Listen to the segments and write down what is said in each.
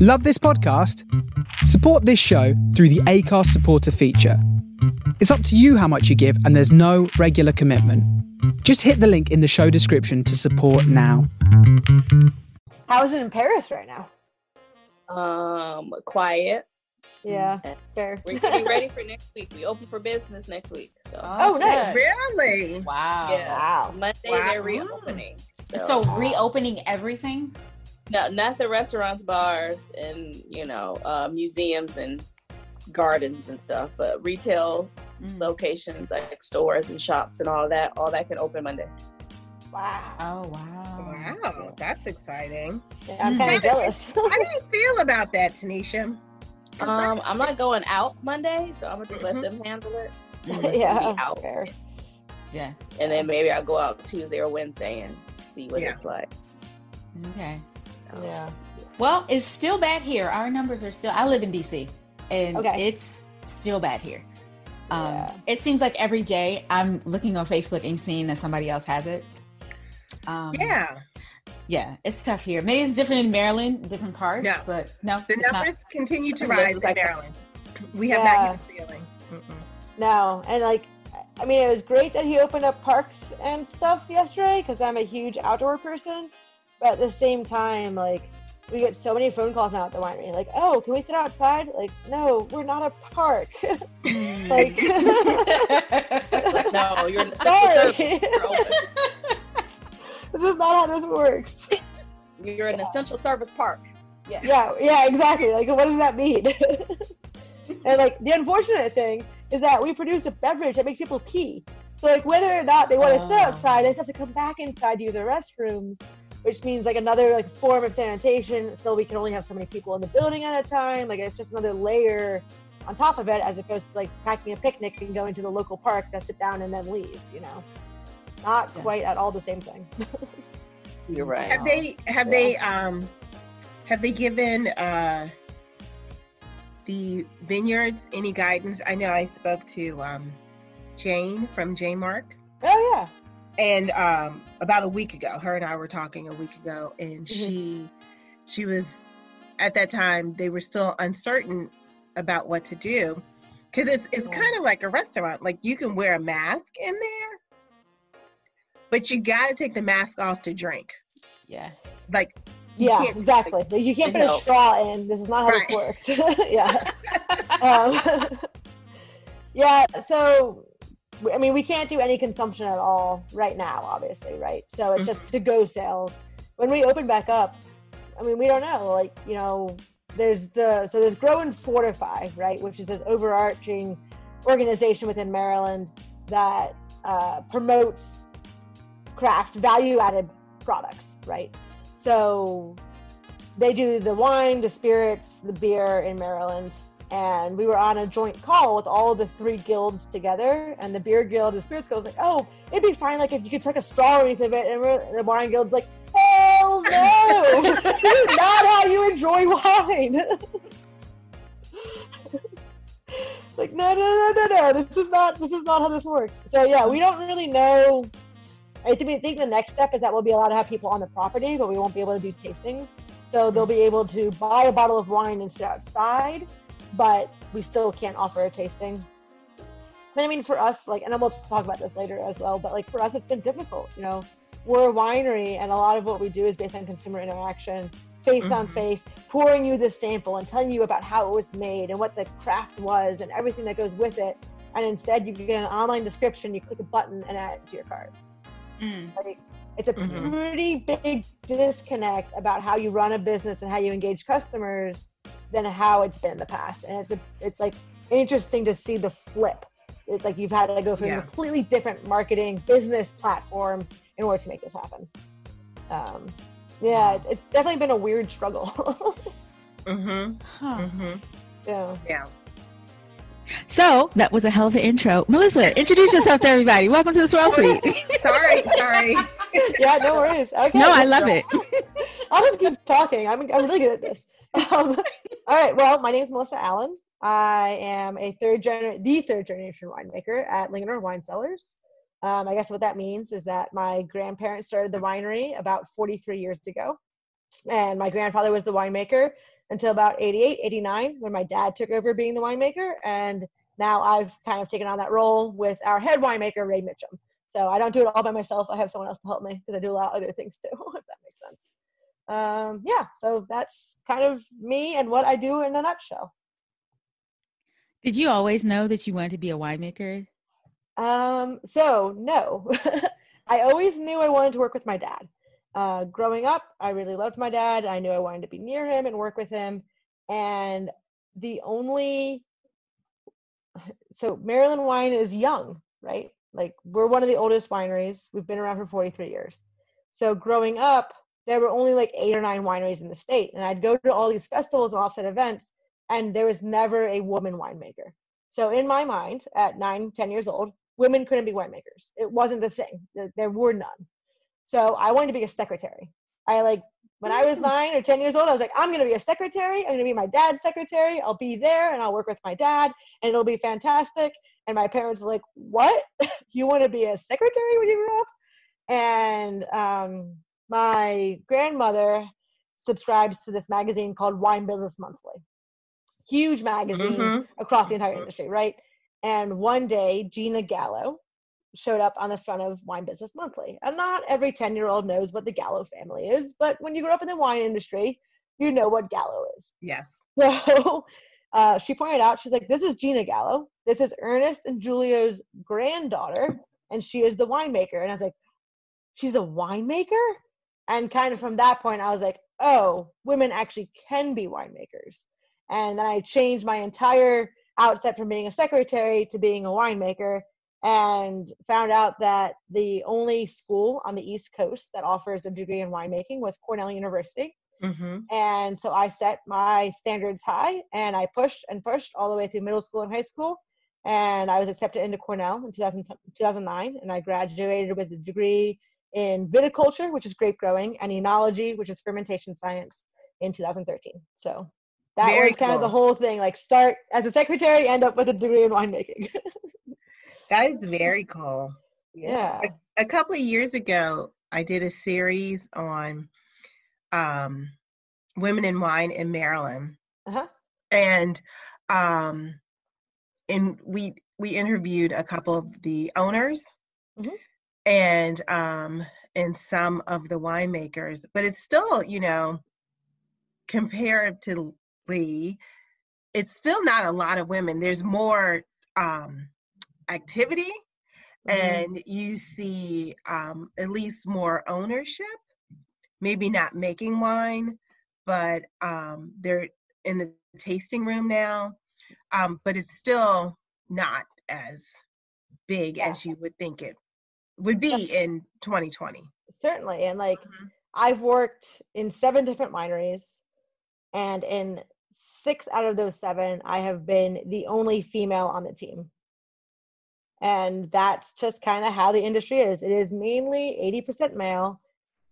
Love this podcast? Support this show through the Acast supporter feature. It's up to you how much you give, and there's no regular commitment. Just hit the link in the show description to support now. How is it in Paris right now? Um, quiet. Yeah, fair. We're getting ready for next week. We open for business next week. So Oh, nice. Oh, Really? Wow. yeah, Wow. Monday Wow. they're reopening. So reopening everything? No, not the restaurants, bars, and you know, uh, museums and gardens and stuff, but retail Mm. locations like stores and shops and all that. All that can open Monday. Wow. Oh wow. Wow, that's exciting. Yeah, I'm kind of jealous. How do you feel about that, Tanisha? Um, I'm not going out Monday, so I'm gonna just Mhm. let them handle it. yeah, out. fair. Yeah. And then maybe I'll go out Tuesday or Wednesday and see what Yeah. it's like. Okay. Yeah. Well, it's still bad here. Our numbers are still I live in DC and Okay. it's still bad here. Um, Yeah. it seems like every day I'm looking on Facebook and seeing that somebody else has it. Um, yeah, Yeah, it's tough here. Maybe it's different in Maryland, different parts, No. but no, the it's not. numbers continue to rise in like- Maryland. We have Yeah. not hit the ceiling. Mm-mm. No, and like, I mean, it was great that he opened up parks and stuff yesterday because I'm a huge outdoor person. But at the same time, like, we get so many phone calls now at the winery. Like, oh, can we sit outside? Like, no, we're not a park. like, Like, no, you're in the central sorry, service. This is not how this works. You're in the central service park. Yeah. yeah, yeah, exactly. Like, what does that mean? and like, the unfortunate thing is that we produce a beverage that makes people pee. So like, whether or not they want to sit Oh. outside, they just have to come back inside to use the restrooms, which means like another like form of sanitation. So we can only have so many people in the building at a time. Like, it's just another layer on top of it, as opposed to like packing a picnic and going to the local park to sit down and then leave. You know, not Yeah. quite at all the same thing. You're right. Have they have they um have they given uh the vineyards any guidance? I know I spoke to um Jane from J Mark oh yeah. And um about a week ago her and i were talking a week ago and Mhm. she she was at that time they were still uncertain about what to do because it's it's Yeah. kind of like a restaurant like you can wear a mask in there but you got to take the mask off to drink yeah. like you Yeah, can't- exactly. Like, You can't put a straw in. This is not how Right. this works. yeah. Um, yeah. So, I mean, we can't do any consumption at all right now, obviously, right? So it's just to go sales. When we open back up, I mean, we don't know. Like, you know, there's the so there's Grow and Fortify, right, which is this overarching organization within Maryland that uh, promotes craft value-added products, right? So they do the wine, the spirits, the beer in Maryland. And we were on a joint call with all of the three guilds together. And the beer guild, the spirits guild was like, oh, it'd be fine like if you could take a straw or anything of it. And the wine guild's like, hell no! this is not how you enjoy wine. like, no, no, no, no, no. This is not this is not how this works. So yeah, we don't really know I think, think the next step is that we'll be allowed to have people on the property, but we won't be able to do tastings. So they'll be able to buy a bottle of wine and sit outside, but we still can't offer a tasting. And I mean, for us, like, and we'll talk about this later as well, but like for us, it's been difficult. You know, we're a winery, and a lot of what we do is based on consumer interaction, face on Mhm. face, pouring you the sample and telling you about how it was made and what the craft was and everything that goes with it. And instead, you get an online description, you click a button, and add it to your cart. Mm. Like, it's a Mhm. pretty big disconnect about how you run a business and how you engage customers than how it's been in the past. And it's a, it's like interesting to see the flip. It's like you've had to go from Yeah. a completely different marketing business platform in order to make this happen. Um, Yeah, it- it's definitely been a weird struggle. Mm-hmm. Huh. Mm-hmm. yeah. Yeah. So that was a hell of an intro. Melissa, introduce yourself to everybody. Welcome to the Swirl Suite. Sorry, sorry. Yeah, no worries. Okay. no, I love it. I'll just keep talking. I'm, I'm really good at this. Um, all right. Well, my name is Melissa Aellen. I am a third gener- the third generation winemaker at Linganore Wine Cellars. Um, I guess what that means is that my grandparents started the winery about 43 years ago, and my grandfather was the winemaker until about 88, 89, when my dad took over being the winemaker, and now I've kind of taken on that role with our head winemaker Ray Mitchum. So I don't do it all by myself. I have someone else to help me because I do a lot of other things too, if that makes sense. Um, yeah, so that's kind of me and what I do in a nutshell. Did you always know that you wanted to be a winemaker? Um, so no, I always knew I wanted to work with my dad. Uh, growing up, I really loved my dad. I knew I wanted to be near him and work with him. And the only, so Maryland wine is young, right? Like we're one of the oldest wineries. We've been around for 43 years. So growing up, there were only like eight or nine wineries in the state. And I'd go to all these festivals and offset events, and there was never a woman winemaker. So in my mind, at nine, ten years old, women couldn't be winemakers. It wasn't the thing. There- There were none. So I wanted to be a secretary. I like when I was nine or ten years old, I was like, I'm gonna be a secretary. I'm gonna be my dad's secretary. I'll be there and I'll work with my dad, and it'll be fantastic. And my parents were like, What? you want to be a secretary when you grow up? And um, my grandmother subscribes to this magazine called Wine Business Monthly. Huge magazine Mhm. across the entire industry, right? And one day, Gina Gallo showed up on the front of Wine Business Monthly. And not every 10 year old knows what the Gallo family is, but when you grow up in the wine industry, you know what Gallo is. Yes. So uh, she pointed out, she's like, this is Gina Gallo. This is Ernest and Julio's granddaughter, and she is the winemaker. And I was like, she's a winemaker? And kind of from that point, I was like, oh, women actually can be winemakers. And then I changed my entire outset from being a secretary to being a winemaker and found out that the only school on the East Coast that offers a degree in winemaking was Cornell University. Mm-hmm. And so I set my standards high and I pushed and pushed all the way through middle school and high school. And I was accepted into Cornell in 2000, 2009. And I graduated with a degree in viticulture, which is grape growing, and enology, which is fermentation science, in 2013. So that Very was kind of the whole thing like start as a secretary, end up with a degree in winemaking. That is very cool. yeah. A couple of years ago, I did a series on um, women in wine in Maryland, Uh-huh. and um, and we we interviewed a couple of the owners Mhm. And um, and some of the winemakers, but it's still you know comparatively, it's still not a lot of women. There's more um, activity Mhm. and you see um, at least more ownership maybe not making wine but um, they're in the tasting room now um, but it's still not as big Yeah. as you would think it would be in 2020 Certainly. And like Mhm. I've worked in seven different wineries, and in six out of those seven, I have been the only female on the team. And that's just kind of how the industry is. It is mainly 80% male,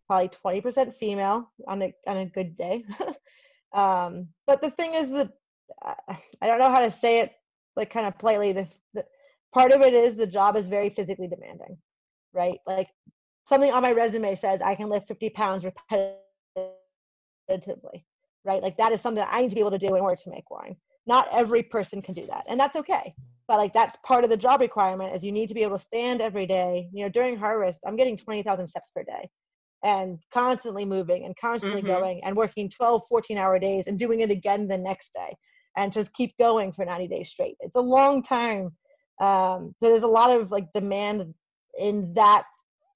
probably 20% female on a on a good day. um, but the thing is that uh, I don't know how to say it like kind of politely. The, the part of it is the job is very physically demanding, right? Like something on my resume says I can lift 50 pounds repetitively, right? Like that is something that I need to be able to do in order to make wine. Not every person can do that, and that's okay. But like that's part of the job requirement is you need to be able to stand every day. You know, during harvest, I'm getting 20,000 steps per day and constantly moving and constantly Mhm. going and working 12, 14 hour days and doing it again the next day and just keep going for 90 days straight. It's a long time. Um, so there's a lot of like demand in that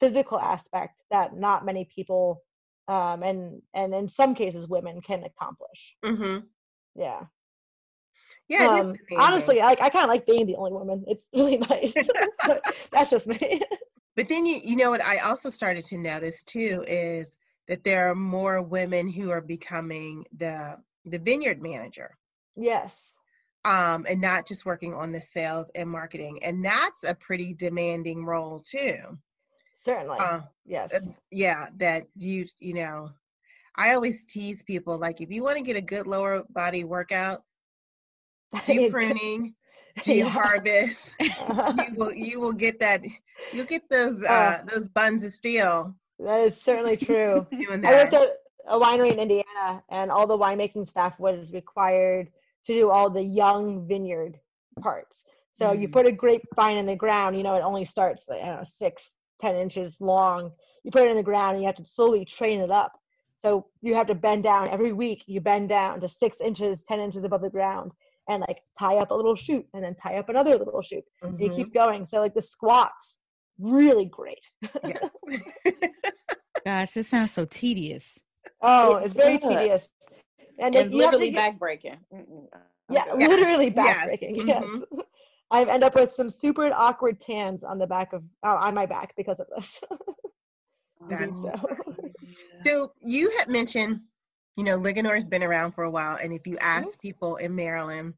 physical aspect that not many people um, and and in some cases women can accomplish. hmm Yeah. yeah Um, honestly, like I kind of like being the only woman. It's really nice. that's just me. But then you you know what I also started to notice too is that there are more women who are becoming the the vineyard manager Yes. Um, and not just working on the sales and marketing. And that's a pretty demanding role too. Certainly. Uh, yes. uh, yeah, that you you know, I always tease people like if you want to get a good lower body workout, do pruning, do Yeah. harvest. you will you will get that. You'll get those uh, those buns of steel that is certainly true. I worked at a winery in Indiana, and all the winemaking staff was required to do all the young vineyard parts. So you Mhm. put a grapevine in the ground. You know, it only starts like, I don't know, six, ten inches long. You put it in the ground, and you have to slowly train it up. So you have to bend down every week. You bend down to six inches, ten inches above the ground, and like tie up a little shoot, and then tie up another little shoot. And you keep going. So like the squats, really great. yes. Gosh, this sounds so tedious. Oh, it's very does. tedious. And, and you have to literally get- backbreaking. Mm-mm. Yeah, Okay. Yes, literally yes, backbreaking. Yes. mhm. I end up with some super awkward tans on the back of oh, on my back because of this. That's so, So you had mentioned, you know, Linganore's been around for a while, and if you ask people in Maryland,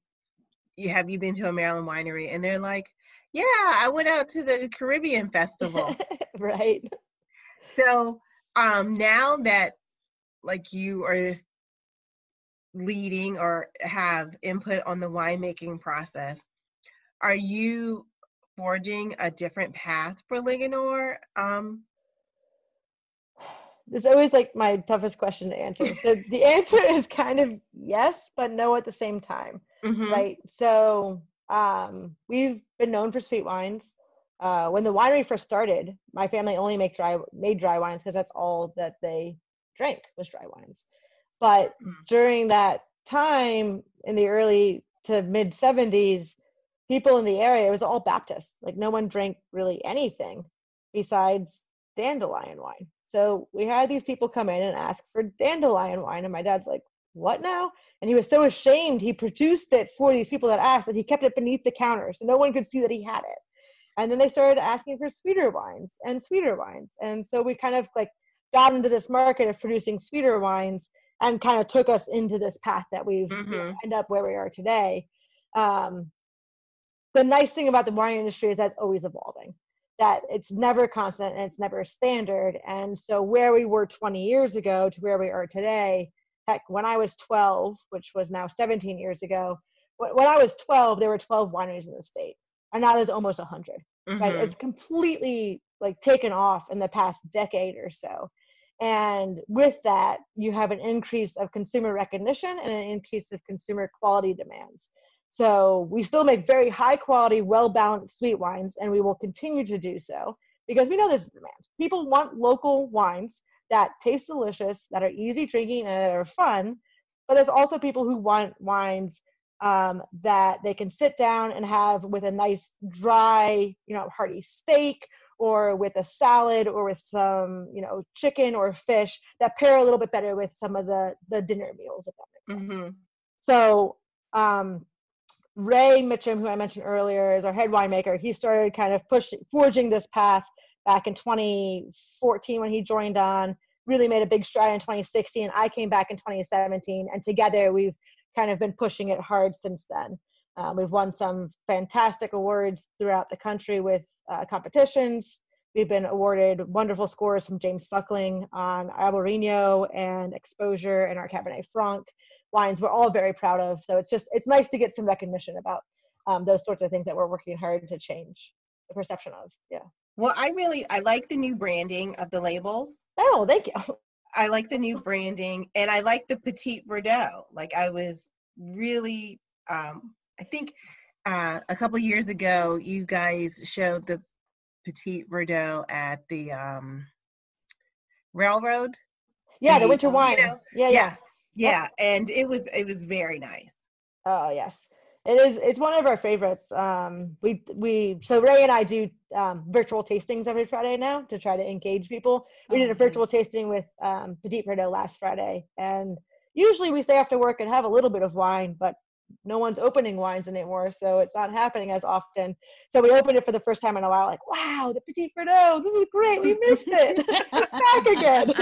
you have you been to a Maryland winery, and they're like, "Yeah, I went out to the Caribbean Festival." right. so um, now that like you are leading or have input on the winemaking process, are you forging a different path for Linganore? Um, This is always like my toughest question to answer. So the answer is kind of yes, but no at the same time. mhm, right? So um, we've been known for sweet wines. Uh, when the winery first started, my family only make dry made dry wines because that's all that they drank was dry wines. But Mm. during that time in the early to mid 70s, people in the area it was all Baptist. Like no one drank really anything besides dandelion wine. So we had these people come in and ask for dandelion wine, and my dad's like, "What now?" And he was so ashamed he produced it for these people that asked that he kept it beneath the counter so no one could see that he had it. And then they started asking for sweeter wines and sweeter wines. And so we kind of like got into this market of producing sweeter wines and kind of took us into this path that we've you know, end up where we are today. Um, the nice thing about the wine industry is that's always evolving that it's never constant and it's never standard and so where we were 20 years ago to where we are today heck when i was 12 which was now 17 years ago when i was 12 there were 12 wineries in the state and now there's almost 100 right mhm. it's completely like taken off in the past decade or so and with that you have an increase of consumer recognition and an increase of consumer quality demands. So we still make very high quality well balanced sweet wines and we will continue to do so because we know there's demand. People want local wines that taste delicious that are easy drinking and that are fun but there's also people who want wines um, that they can sit down and have with a nice dry, you know, hearty steak or with a salad or with some, you know, chicken or fish that pair a little bit better with some of the the dinner meals. If that makes sense. Mhm. So um, Ray Mitchum, who I mentioned earlier, is our head winemaker. He started kind of pushing, forging this path back in 2014 when he joined on. Really made a big stride in 2016. I came back in 2017, and together we've kind of been pushing it hard since then. Um, we've won some fantastic awards throughout the country with uh, competitions. We've been awarded wonderful scores from James Suckling on Albarino and Exposure and our Cabernet Franc wines. We're all very proud of. So it's just it's nice to get some recognition about um, those sorts of things that we're working hard to change the perception of. Yeah. Well, I really I like the new branding of the labels. Oh, thank you. I like the new branding, and I like the Petite Verdot. Like I was really, um, I think uh, a couple of years ago, you guys showed the Petite Verdot at the um, railroad. Yeah, the The, winter um, you wine. know, yeah. Yes, yeah, and it was it was very nice. Oh yes, it is. It's one of our favorites. Um, we we so Ray and I do um, virtual tastings every Friday now to try to engage people. We did Oh, a virtual tasting with um, Petit Verdot last Friday, and usually we stay after work and have a little bit of wine, but no one's opening wines anymore, so it's not happening as often. So we opened it for the first time in a while, like, wow, the Petit Verdot, this is great. We missed it. Back again.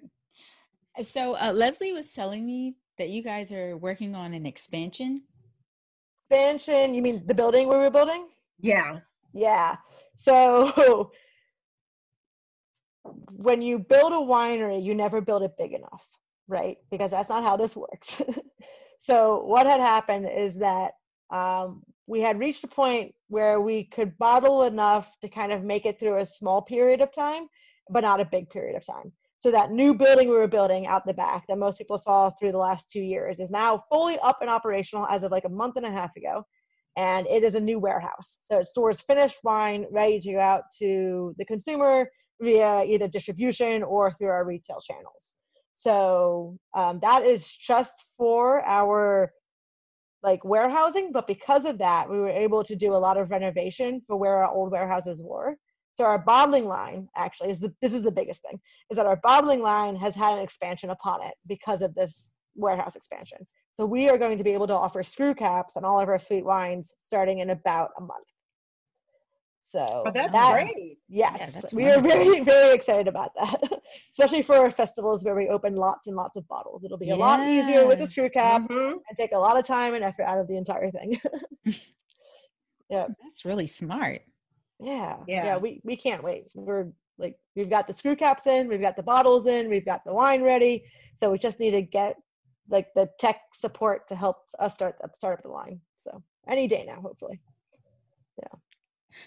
so uh, Leslie was telling me that you guys are working on an expansion. Expansion? You mean the building we were building? Yeah. Yeah. So when you build a winery, you never build it big enough, right? Because that's not how this works. so what had happened is that um, we had reached a point where we could bottle enough to kind of make it through a small period of time, but not a big period of time. So that new building we were building out the back that most people saw through the last two years is now fully up and operational as of like a month and a half ago. And it is a new warehouse. So it stores finished wine ready to go out to the consumer via either distribution or through our retail channels. So um, that is just for our like warehousing, but because of that, we were able to do a lot of renovation for where our old warehouses were. So our bottling line actually is the this is the biggest thing is that our bottling line has had an expansion upon it because of this warehouse expansion. So we are going to be able to offer screw caps on all of our sweet wines starting in about a month. So Oh, that's that, great. Yes, Yeah, that's we are very very excited about that, especially for our festivals where we open lots and lots of bottles. It'll be a lot easier with Yeah. a screw cap Mhm. and take a lot of time and effort out of the entire thing. Yeah, that's really smart. Yeah. Yeah. we we can't wait. We're like we've got the screw caps in, we've got the bottles in, we've got the wine ready. So we just need to get like the tech support to help us start up start up the line. So any day now, hopefully.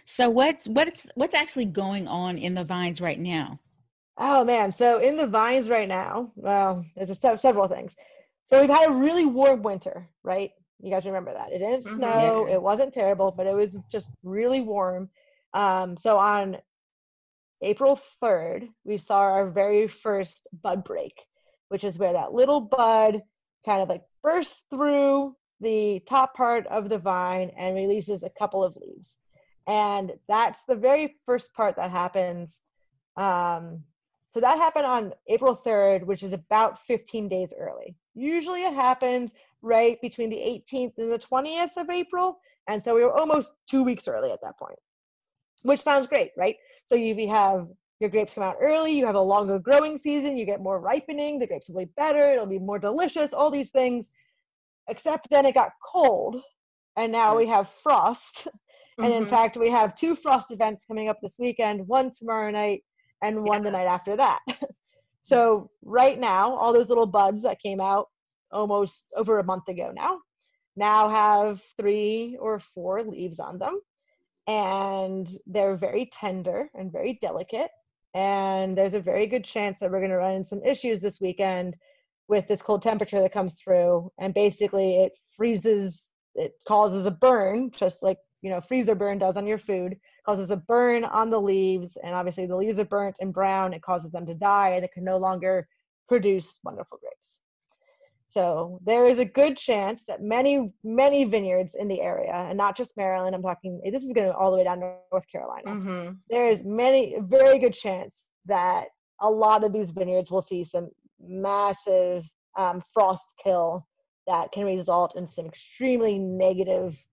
So what's what's what's actually going on in the vines right now? Oh man, so in the vines right now, well, there's a, se- several things. So we've had a really warm winter, right? You guys remember that? It didn't Mhm. snow, Yeah. it wasn't terrible, but it was just really warm. Um, so on April 3rd, we saw our very first bud break, which is where that little bud kind of like bursts through the top part of the vine and releases a couple of leaves. And that's the very first part that happens. Um, so that happened on April 3rd, which is about 15 days early. Usually it happens right between the 18th and the 20th of April. And so we were almost two weeks early at that point, which sounds great, right? So you you have your grapes come out early, you have a longer growing season, you get more ripening, the grapes will be better, it'll be more delicious, all these things. Except then it got cold, and now we have frost. And in Mhm. fact, we have two frost events coming up this weekend, one tomorrow night and one the night after that. so right now, all those little buds that came out almost over a month ago now, now have three or four leaves on them. And they're very tender and very delicate. And there's a very good chance that we're going to run into some issues this weekend with this cold temperature that comes through. And basically, it freezes, it causes a burn, just like you know freezer burn does on your food causes a burn on the leaves and obviously the leaves are burnt and brown it causes them to die and they can no longer produce wonderful grapes so there is a good chance that many many vineyards in the area and not just maryland i'm talking this is going to all the way down to north carolina Mhm. there's many very good chance that a lot of these vineyards will see some massive um, frost kill that can result in some extremely negative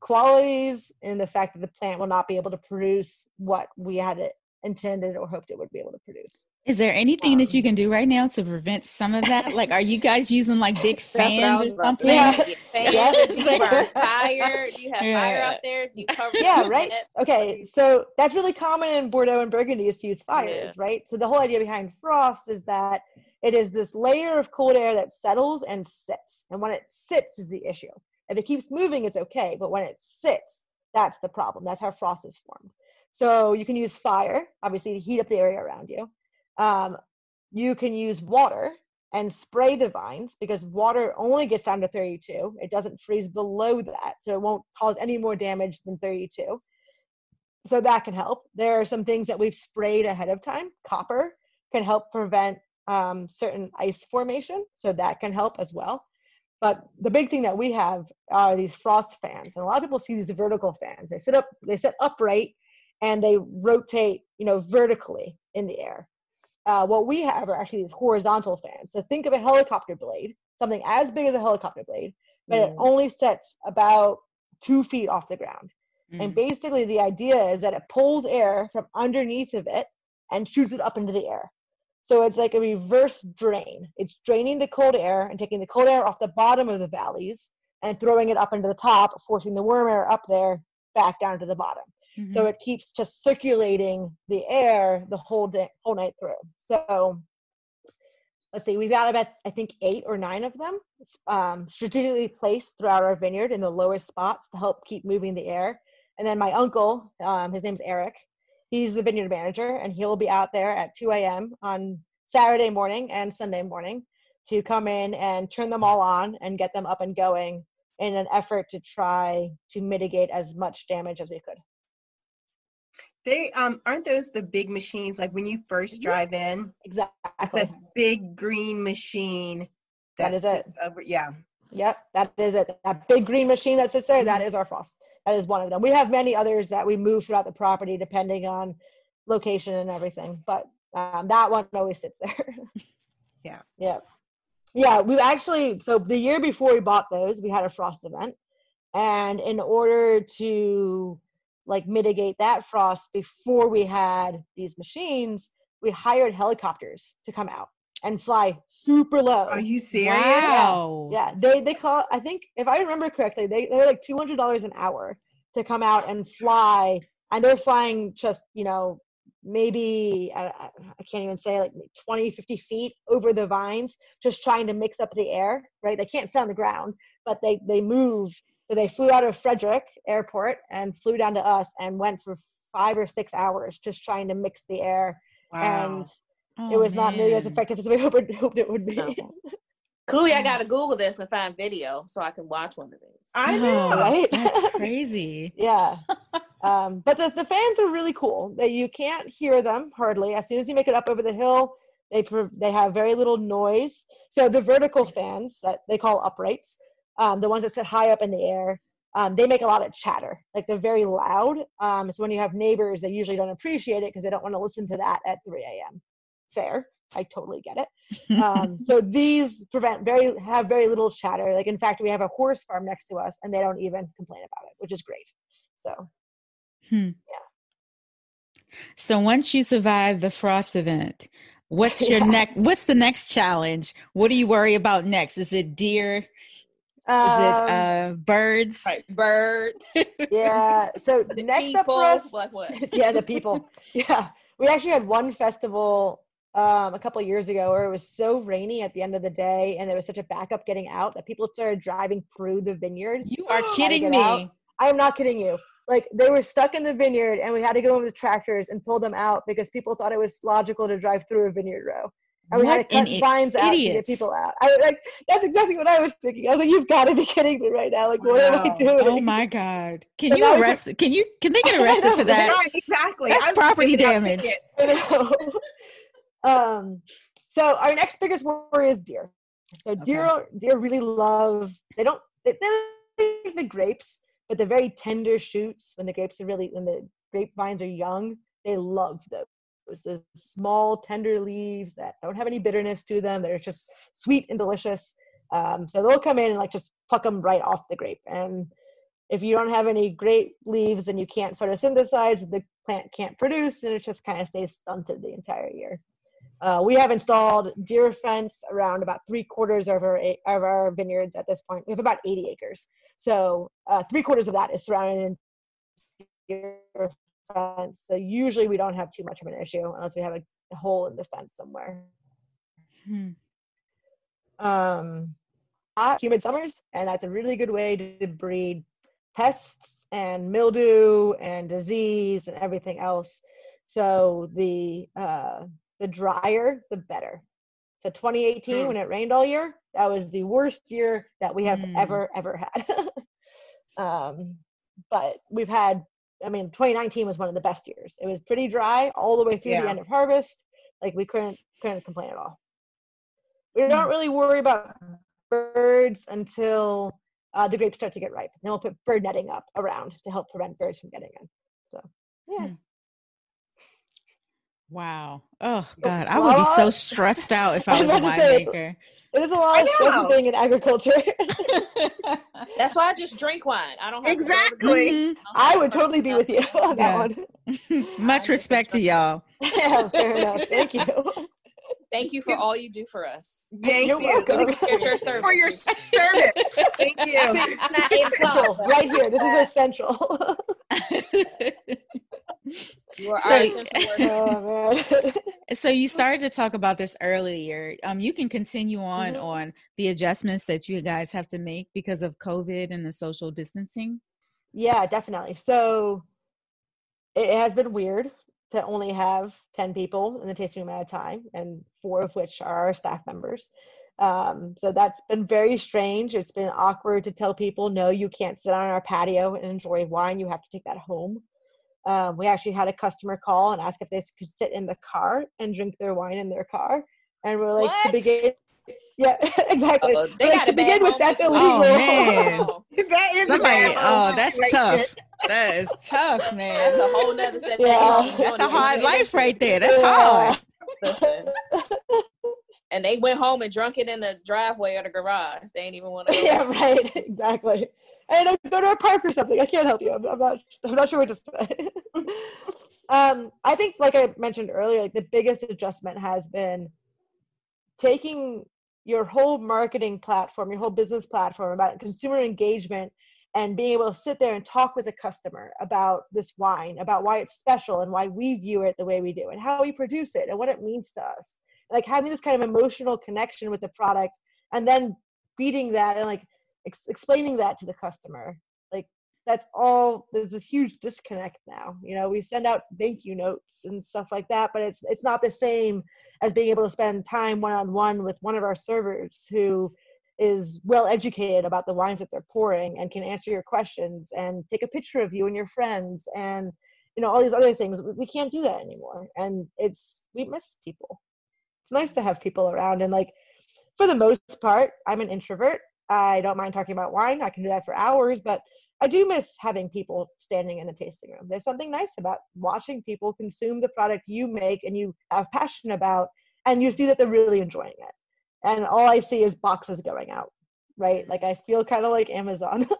qualities and the fact that the plant will not be able to produce what we had it intended or hoped it would be able to produce. Is there anything that Um, you can do right now to prevent some of that? Like, are you guys using like big That's what I fans or something? say. say. Yeah. Fans, do you burn fire? Do you have fire Yeah. out there? Do you cover Yeah, right. net? Okay, so that's really common in Bordeaux and Burgundy is to use fires, Yeah. right? So the whole idea behind frost is that it is this layer of cold air that settles and sits. And when it sits is the issue. If it keeps moving, it's okay, but when it sits, that's the problem. That's how frost is formed. So you can use fire, obviously, to heat up the area around you. Um, you can use water and spray the vines because water only gets down to 32. It doesn't freeze below that, so it won't cause any more damage than 32. So that can help. There are some things that we've sprayed ahead of time. Copper can help prevent um, certain ice formation, so that can help as well. But the big thing that we have are these frost fans, and a lot of people see these vertical fans. They sit up, they sit upright, and they rotate, you know, vertically in the air. Uh, what we have are actually these horizontal fans. So think of a helicopter blade, something as big as a helicopter blade, but it Mm. only sets about two feet off the ground. And Mm. basically, the idea is that it pulls air from underneath of it and shoots it up into the air. So it's like a reverse drain. It's draining the cold air and taking the cold air off the bottom of the valleys and throwing it up into the top, forcing the warm air up there back down to the bottom. Mm-hmm. So it keeps just circulating the air the whole day, whole night through. So let's see, we've got about I think eight or nine of them um, strategically placed throughout our vineyard in the lowest spots to help keep moving the air. And then my uncle, um, his name's Eric, he's the vineyard manager, and he'll be out there at 2 a.m. on Saturday morning and Sunday morning to come in and turn them all on and get them up and going in an effort to try to mitigate as much damage as we could. They um aren't those the big machines like when you first drive in? It's Exactly. that big green machine. That is it. Over, yeah. Yep, that is it. That big green machine that sits there, that is our frost. That is one of them. We have many others that we move throughout the property depending on location and everything, but um, that one always sits there. Yeah. Yeah. Yeah, we actually, so the year before we bought those, we had a frost event. And in order to like mitigate that frost before we had these machines, we hired helicopters to come out and fly super low. Are you serious? Wow. Yeah, they they call. I think if I remember correctly, they they're like two hundred dollars an hour to come out and fly, and they're flying just you know maybe I, I can't even say like 20 50 feet over the vines just trying to mix up the air right they can't sit on the ground but they they move so they flew out of frederick airport and flew down to us and went for five or six hours just trying to mix the air Wow. and it was not nearly as effective as we hoped, hoped it would be No. Clearly, I gotta Google this and find video so I can watch one of these. I know. Oh, right? That's crazy. yeah um, but the, the fans are really cool they, you can't hear them hardly as soon as you make it up over the hill they they have very little noise so the vertical fans that they call uprights um, the ones that sit high up in the air um, they make a lot of chatter like they're very loud um, so when you have neighbors they usually don't appreciate it because they don't want to listen to that at 3 a.m fair i totally get it um, so these prevent very have very little chatter like in fact we have a horse farm next to us and they don't even complain about it which is great so yeah. So once you survive the frost event, what's your Yeah. next? What's the next challenge? What do you worry about next? Is it deer? Is um, it uh, birds? Right, birds, yeah so the next people, up for us like what? yeah the people yeah we actually had one festival um, a couple years ago where it was so rainy at the end of the day and there was such a backup getting out that people started driving through the vineyard You are kidding me. out. I am not kidding you. Like they were stuck in the vineyard and we had to go in with tractors and pull them out because people thought it was logical to drive through a vineyard row. And we had What to cut an vines out to get people out. I was like that's exactly what I was thinking. I was like, you've got to be kidding me right now. Like, what am I Wow. doing? Oh my God! Can And you now we arrest? Can you? Can they get arrested know, for that? Right, exactly. That's I was property damage. tickets. I know. um, so our next biggest worry is deer. So deer, deer really love. They don't. They, they like the grapes, but the very tender shoots when the grapes are really when the grapevines are young, they love those. Those small tender leaves that don't have any bitterness to them. They're just sweet and delicious. Um, so they'll come in and like just pluck them right off the grape. And if you don't have any grape leaves, and you can't photosynthesize. The plant can't produce, and it just kind of stays stunted the entire year. Uh, we have installed deer fence around about three quarters of our of our vineyards at this point. We have about 80 acres, so uh, three quarters of that is surrounded in deer fence. So usually we don't have too much of an issue unless we have a, a hole in the fence somewhere. Hmm. Um, hot, humid summers, and that's a really good way to breed pests and mildew and disease and everything else. So the uh, the drier, the better. So 2018, Mm. when it rained all year, that was the worst year that we have Mm. ever ever had. um, but we've had, I mean, 2019 was one of the best years. It was pretty dry all the way through the end of harvest. Like we couldn't couldn't complain at all. We don't really worry about birds until uh, the grapes start to get ripe. Then we'll put bird netting up around to help prevent birds from getting in. So yeah. Wow. Oh God, I would be so stressed out if I I was was a about to say, it's- winemaker. It is a lot of stressful know. thing in agriculture. That's why I just drink wine. I don't have to to Exactly. the- Mhm. I would totally be with you on that one. Much respect to y'all. yeah, fair enough. Thank you. Thank you for all you do for us. Thank You're you. welcome. Get your service. For your service. Thank you. It's not eight Central, right here. This is essential. You So- our essential worker. oh so you started to talk about this earlier. Um, you can continue on Mhm. on the adjustments that you guys have to make because of COVID and the social distancing. Yeah, definitely. So it has been weird to only have 10 people in the tasting room at a time, and four of which are our staff members. Um, so that's been very strange. It's been awkward to tell people, no, you can't sit on our patio and enjoy wine. You have to take that home. Um, we actually had a customer call and ask if they could sit in the car and drink their wine in their car. And we're like, to begin, yeah, exactly. Uh-oh, they like, to begin with, that's illegal. Oh, man. That is Somebody, oh, that's situation. tough. That is tough, man. That's a whole nother set Yeah. That's a hard life right there. That's Yeah. hard. Listen. And they went home and drunk it in the driveway or the garage. They ain't even want to. yeah, right. Exactly. And I go to a park or something. I can't help you. I'm, I'm not. I'm not sure what to say. um, I think, like I mentioned earlier, like the biggest adjustment has been taking your whole marketing platform, your whole business platform about consumer engagement, and being able to sit there and talk with a customer about this wine, about why it's special and why we view it the way we do, and how we produce it and what it means to us. Like having this kind of emotional connection with the product, and then feeding that and like ex- explaining that to the customer like that's all there's this huge disconnect now you know we send out thank you notes and stuff like that but it's it's not the same as being able to spend time one on one with one of our servers who is well educated about the wines that they're pouring and can answer your questions and take a picture of you and your friends and you know all these other things. We can't do that anymore and it's we miss people. It's nice to have people around and like for the most part i'm an introvert i don't mind talking about wine. I can do that for hours but i do miss having people standing in the tasting room. There's something nice about watching people consume the product you make and you have passion about and you see that they're really enjoying it. And all i see is boxes going out right? Like i feel kind of like amazon.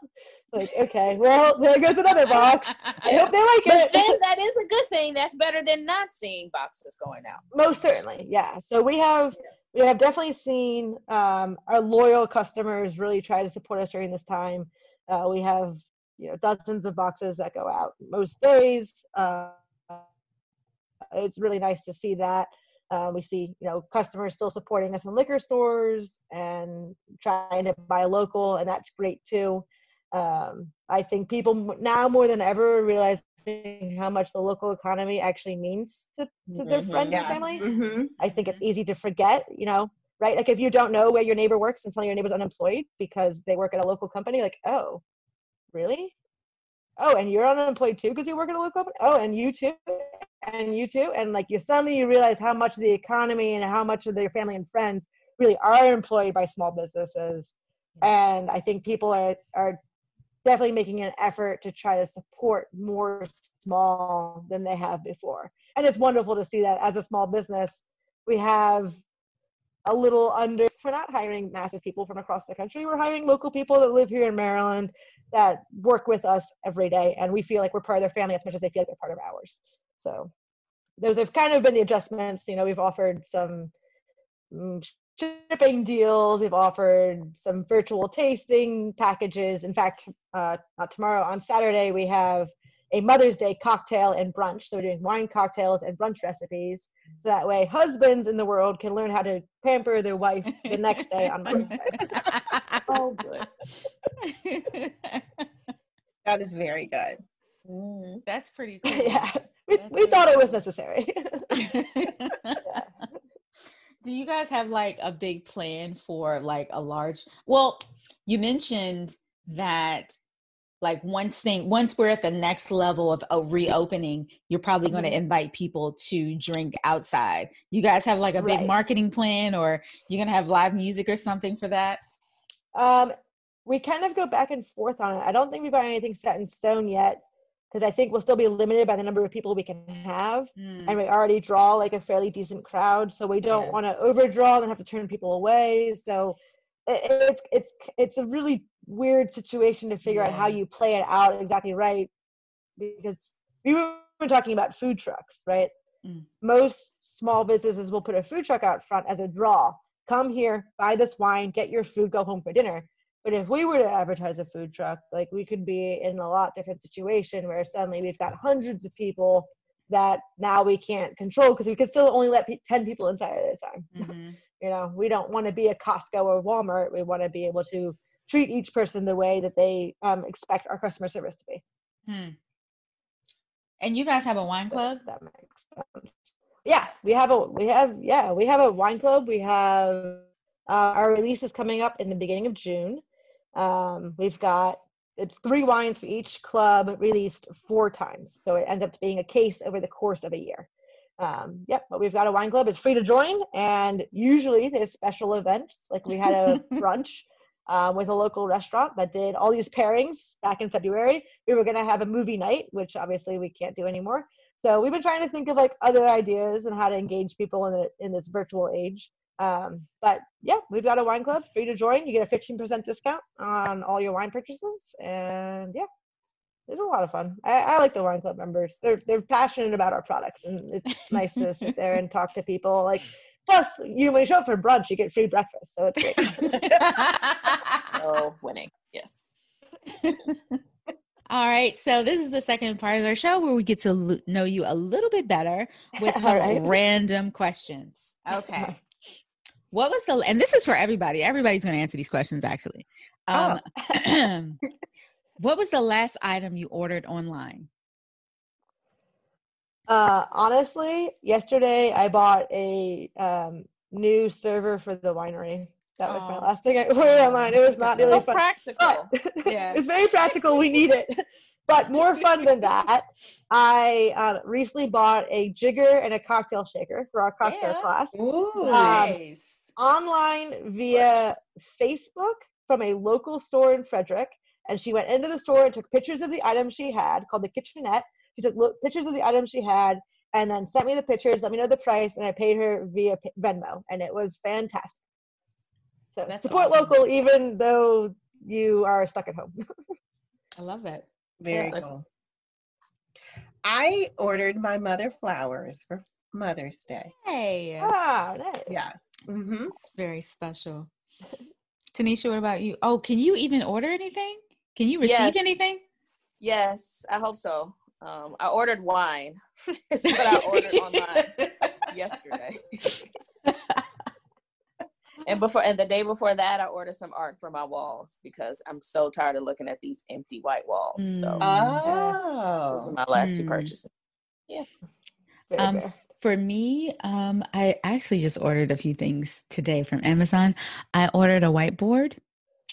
Like okay well there goes another box. I hope they like But it. then that is a good thing. That's better than not seeing boxes going out. most certainly yeah. So we have we have definitely seen um, our loyal customers really try to support us during this time. Uh, we have you know dozens of boxes that go out most days. Uh, it's really nice to see that. Uh, we see you know customers still supporting us in liquor stores and trying to buy local and that's great too. Um, i think people now more than ever are realizing how much the local economy actually means to, to their Mhm. friends and Yes. family Mhm. I think it's easy to forget, you know, right? Like if you don't know where your neighbor works and suddenly your neighbor's unemployed because they work at a local company, like, oh, really? Oh, and you're unemployed too because you work at a local company? Oh, and you too? And you too? And like you suddenly you realize how much of the economy and how much of their family and friends really are employed by small businesses. And I think people are are definitely making an effort to try to support more small than they have before. And it's wonderful to see that as a small business, we have a little under we're not hiring massive people from across the country. We're hiring local people that live here in maryland that work with us every day and we feel like we're part of their family as much as they feel like they're part of ours. So those have kind of been the adjustments. You know we've offered some mm, shipping deals we've offered some virtual tasting packages in fact uh, not tomorrow on saturday we have a mother's day cocktail and brunch so we're doing wine cocktails and brunch recipes so that way husbands in the world can learn how to pamper their wife the next day on Mother's Day. Oh, good. That is very good. Mm. That's pretty cool. yeah we, we really thought it was cool. necessary Do you guys have like a big plan for like a large? Well, you mentioned that like once thing once we're at the next level of a reopening, you're probably going to Mhm. invite people to drink outside. You guys have like a big Right. marketing plan, or you're going to have live music or something for that? um, we kind of go back and forth on it i don't think we've got anything set in stone yet because i think we'll still be limited by the number of people we can have Mm, and we already draw like a fairly decent crowd so we don't Yeah. want to overdraw and have to turn people away so i- it's it's it's a really weird situation to figure out how you play it out exactly right because we were talking about food trucks right Mm. most small businesses will put a food truck out front as a draw. Come here, buy this wine, get your food, go home for dinner. But if we were to advertise a food truck, like we could be in a lot different situation where suddenly we've got hundreds of people that now we can't control because we could still only let pe- 10 people inside at a time. Mhm. You know, we don't want to be a Costco or Walmart. We want to be able to treat each person the way that they um, expect our customer service to be. Hmm. And you guys have a wine club? That makes sense. Yeah, we have a we have yeah we have a wine club. We have uh, our release is coming up in the beginning of June. Um, we've got it's three wines for each club released four times, so it ends up being a case over the course of a year. Um, yep, but we've got a wine club. It's free to join, and usually there's special events. Like we had a brunch um, with a local restaurant that did all these pairings back in February. We were going to have a movie night, which obviously we can't do anymore. So we've been trying to think of like other ideas and how to engage people in the, in this virtual age. Um, but yeah, we've got a wine club for you to join. You get a 15% discount on all your wine purchases, and yeah, it's a lot of fun. I, I like the wine club members. They're they're passionate about our products, and it's nice to sit there and talk to people. Like, plus, you know, when you show up for brunch, you get free breakfast, so it's great. Oh, winning. Yes. All right, so this is the second part of our show where we get to l- know you a little bit better with All some right. random questions. Okay. What was the and this is for everybody. Everybody's going to answer these questions actually. Um, what was the last item you ordered online? Uh, honestly, yesterday I bought a um, new server for the winery. That was my last thing I ordered online. It was not So really fun. practical. Yeah. it's very practical. We need it. But more fun than that, I uh, recently bought a jigger and a cocktail shaker for our cocktail Yeah. class Ooh. Um, Nice. Online via Facebook from a local store in Frederick. And she went into the store and took pictures of the items she had called the kitchenette. She took lo- pictures of the items she had and then sent me the pictures, let me know the price, and I paid her via P- Venmo. And it was fantastic. So That's support awesome. local even though you are stuck at home. I love it. Very Yes. cool. I ordered my mother flowers for Mother's Day. Hey, ah, nice. Yes. Mm-hmm. it's very special. Tanisha, what about you? Oh, can you even order anything? Can you receive Yes. anything? Yes, I hope so. Um, I ordered wine. It's what I ordered online yesterday. and before and the day before that, I ordered some art for my walls because I'm so tired of looking at these empty white walls. So Mm. those are Oh. my last two Mm. purchases. Very Um, fair. for me, um, I actually just ordered a few things today from Amazon. I ordered a whiteboard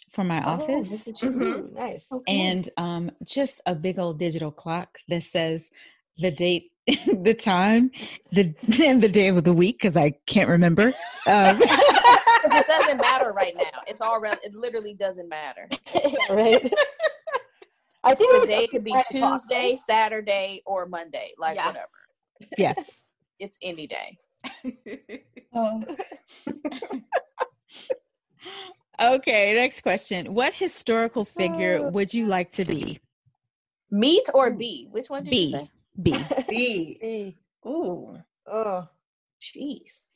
for my Oh, office look at you. Mhm. Ooh, nice. and um, just a big old digital clock that says the date, the time, the and the day of the week because I can't remember. Um, 'Cause it doesn't matter right now. It's all re- it literally doesn't matter. right. I think it was Today could be Tuesday, right? Saturday, or Monday. Like Yeah. whatever. Yeah. It's any day. Oh. okay, next question. What historical figure Uh, would you like to be? Meat or B? Which one did B. you say? B. B. B. Ooh. Oh, Jeez.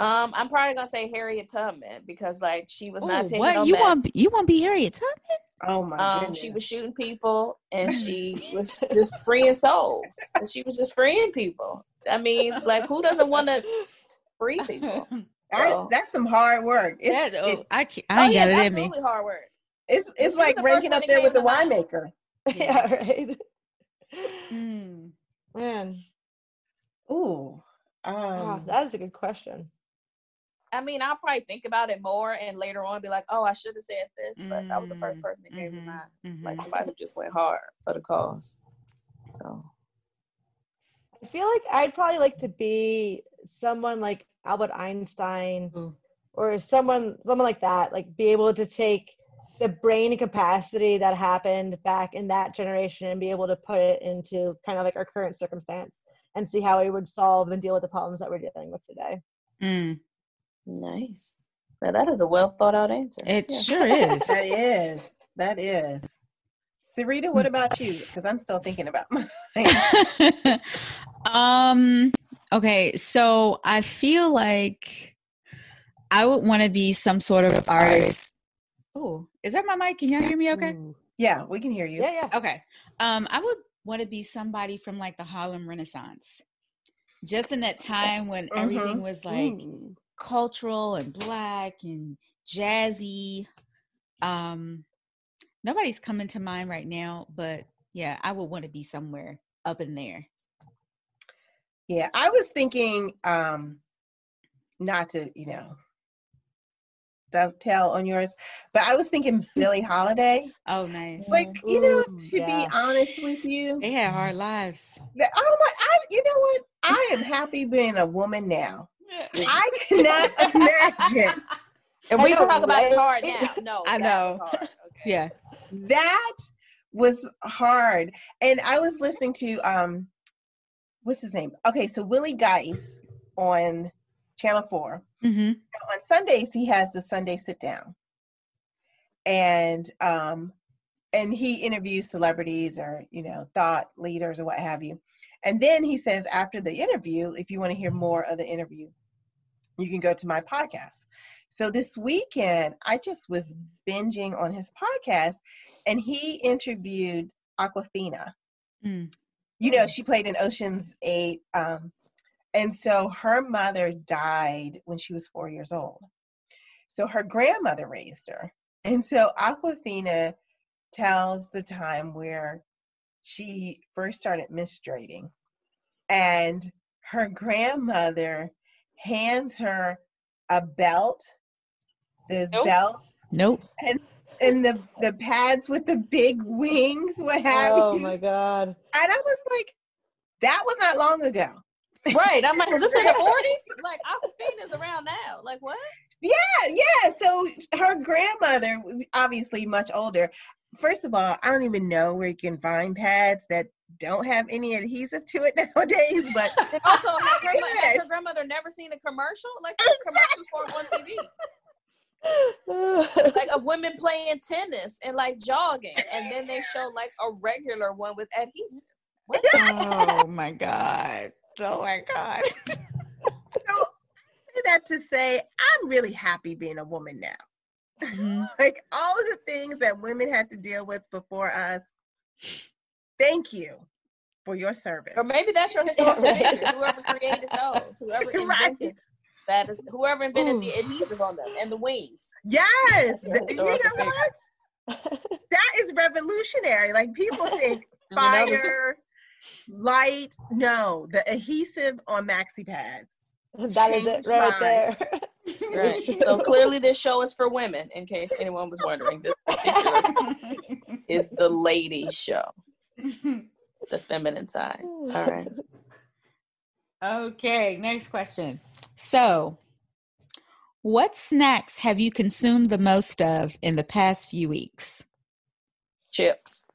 Um, I'm probably gonna say Harriet Tubman because like she was not Ooh, taking what no you mess. want? You want to be Harriet Tubman? Oh my Um, goodness. she was shooting people and she was just freeing souls. And she was just freeing people. I mean, like who doesn't want to free people? I- so- that's some hard work. It's, That, oh, it- I can't, Oh I ain't yes, got it in me. absolutely hard work. it's, it's was like the ranking up there with the came to mind. winemaker. yeah, right. Mm. Man, Ooh. wow, Um, that is a good question. I mean, I'll probably think about it more and later on be like, oh, I should have said this, but that was the first Mm, person that came to mhm, mind. Like mhm. somebody who just went hard for the cause. So I feel like I'd probably like to be someone like Albert Einstein Ooh. or someone someone like that, like be able to take the brain capacity that happened back in that generation and be able to put it into kind of like our current circumstance and see how it would solve and deal with the problems that we're dealing with today. Mm. nice. Now that is a well thought out answer. It Yeah. sure is. that is. That is. Sarita, what about you? Because I'm still thinking about mine. um, Okay, so I feel like I would want to be some sort of artist. Oh, is that my mic? Can y'all hear me okay? Yeah, we can hear you. Yeah, yeah. Okay. Um, I would want to be somebody from like the Harlem Renaissance. Just in that time when everything was like Ooh. cultural and black and jazzy. Um, nobody's coming to mind right now, but yeah, I would want to be somewhere up in there. Yeah, I was thinking um not to, you know, dovetail on yours, but I was thinking Billie Holiday. Oh, nice. Like, you know, Ooh, to yeah. be honest with you, They had hard lives. that, oh my, I, you know what? I am happy being a woman now. I cannot imagine And we talk about it hard right? now. No, I know. hard. Okay. Yeah. That was hard. And I was listening to um, what's his name? Okay, so Willie Geist on Channel Four. Mm-hmm. on Sundays he has the Sunday sit down. And um and he interviews celebrities or you know thought leaders or what have you. And then he says after the interview, if you want to hear more of the interview, you can go to my podcast. So this weekend I just was binging on his podcast and he interviewed Awkwafina. Mm. You know, she played in Ocean's 8 um and so her mother died when she was four years old. So her grandmother raised her. And so Awkwafina tells the time where she first started menstruating. And her grandmother hands her a belt, those Nope. belts, Nope. and and the, the pads with the big wings, what have Oh you. Oh my god. And I was like, that was not long ago. Right. I'm like, was this in the 40s? Like, Awkwafina's around now. Like, what? Yeah, yeah. So her grandmother was obviously much older. First of all, I don't even know where you can find pads that don't have any adhesive to it nowadays, but also, has her, mo- has her grandmother never seen a commercial? Like, there's commercials for it on TV. Like, of women playing tennis and, like, jogging. And then they show, like, a regular one with adhesive. Oh my God. Oh my God. so I say that to say I'm really happy being a woman now. Mhm. Like all of the things that women had to deal with before us. Thank you for your service. Or maybe that's your historical figure. Whoever created those. Whoever right. Invented that is whoever invented the adhesive on them and the wings. Yes. Your You know what? That is revolutionary. Like people think I mean, that was- fire, light. No, the adhesive on maxi pads. that is it right lives. there. Right. So clearly, this show is for women. In case anyone was wondering, this is the ladies' show. It's the feminine side. All right. okay, next question. So, what snacks have you consumed the most of in the past few weeks? Chips.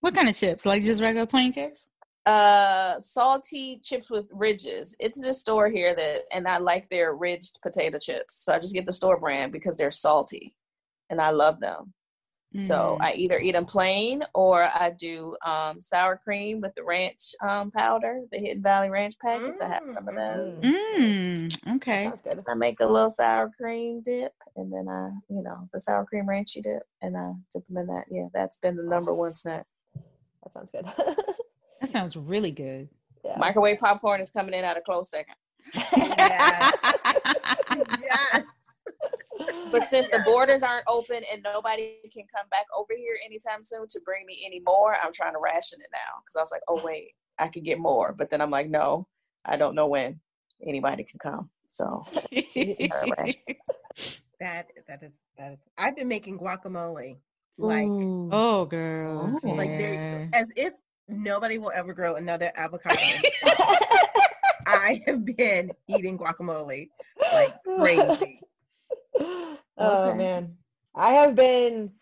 What kind of chips? Like just regular plain chips? Uh, salty chips with ridges. It's this store here that, and I like their ridged potato chips. So I just get the store brand because they're salty, and I love them. So Mm. I either eat them plain or I do um, sour cream with the ranch um, powder, the Hidden Valley Ranch packets. I have some of those. Mm, Mm, okay. Sounds good. I make a little sour cream dip, and then I, you know, the sour cream ranchy dip, and I dip them in that. Yeah, that's been the number one snack. That sounds good. That sounds really good. yeah. Microwave popcorn is coming in at a close second. Yeah. yes. But since the borders aren't open and nobody can come back over here anytime soon to bring me any more, I'm trying to ration it now because I was like, oh wait, I could get more, but then I'm like, no, I don't know when anybody can come. So. That that is that is. I've been making guacamole like Ooh. oh, girl. Oh. like yeah. there as if nobody will ever grow another avocado. I have been eating guacamole like crazy. oh Okay. man, I have been.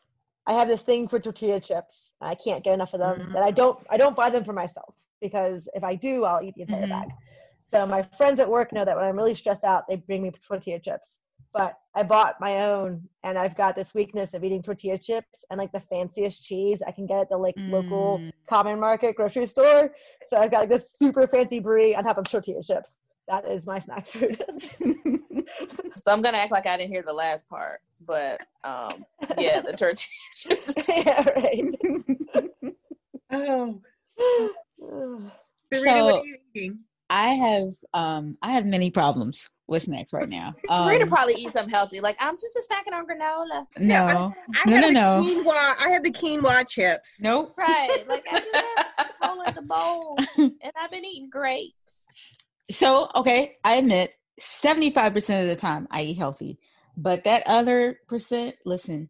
I have this thing for tortilla chips. I can't get enough of them. That I don't. I don't buy them for myself because if I do, I'll eat the entire Mhm. bag. So my friends at work know that when I'm really stressed out, they bring me tortilla chips, but I bought my own, and I've got this weakness of eating tortilla chips and like the fanciest cheese I can get at the like local Mm. common market grocery store. So I've got like this super fancy brie on top of tortilla chips. That is my snack food. So I'm gonna act like I didn't hear the last part, but um, yeah, the tortilla chips. yeah, right. Oh, Ugh. So- are you eating? I have um I have many problems with snacks right now. Rita Um, probably eat something healthy. Like I'm just been snacking on granola. Yeah, no, I no, had no, the no. quinoa. I had the quinoa chips. nope. Right. Like I just have roll in the bowl, and I've been eating grapes. So, okay, I admit 75% of the time I eat healthy. But that other percent, listen,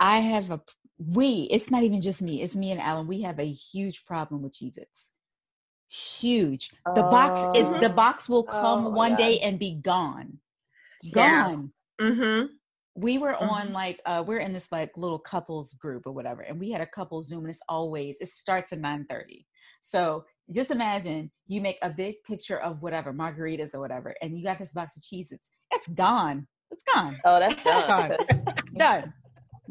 I have a we, it's not even just me, it's me and Alan. We have a huge problem with Cheez Its. Huge. The box is Oh. the box will come Oh one day and be gone. Yeah. Gone. Mm-hmm. we were on Mhm. like uh we're in this like little couples group or whatever and we had a couple zoom and it's always it starts at 9 30 so just imagine you make a big picture of whatever margaritas or whatever and you got this box of cheese it's it's gone it's gone Oh, that's done. Gone. done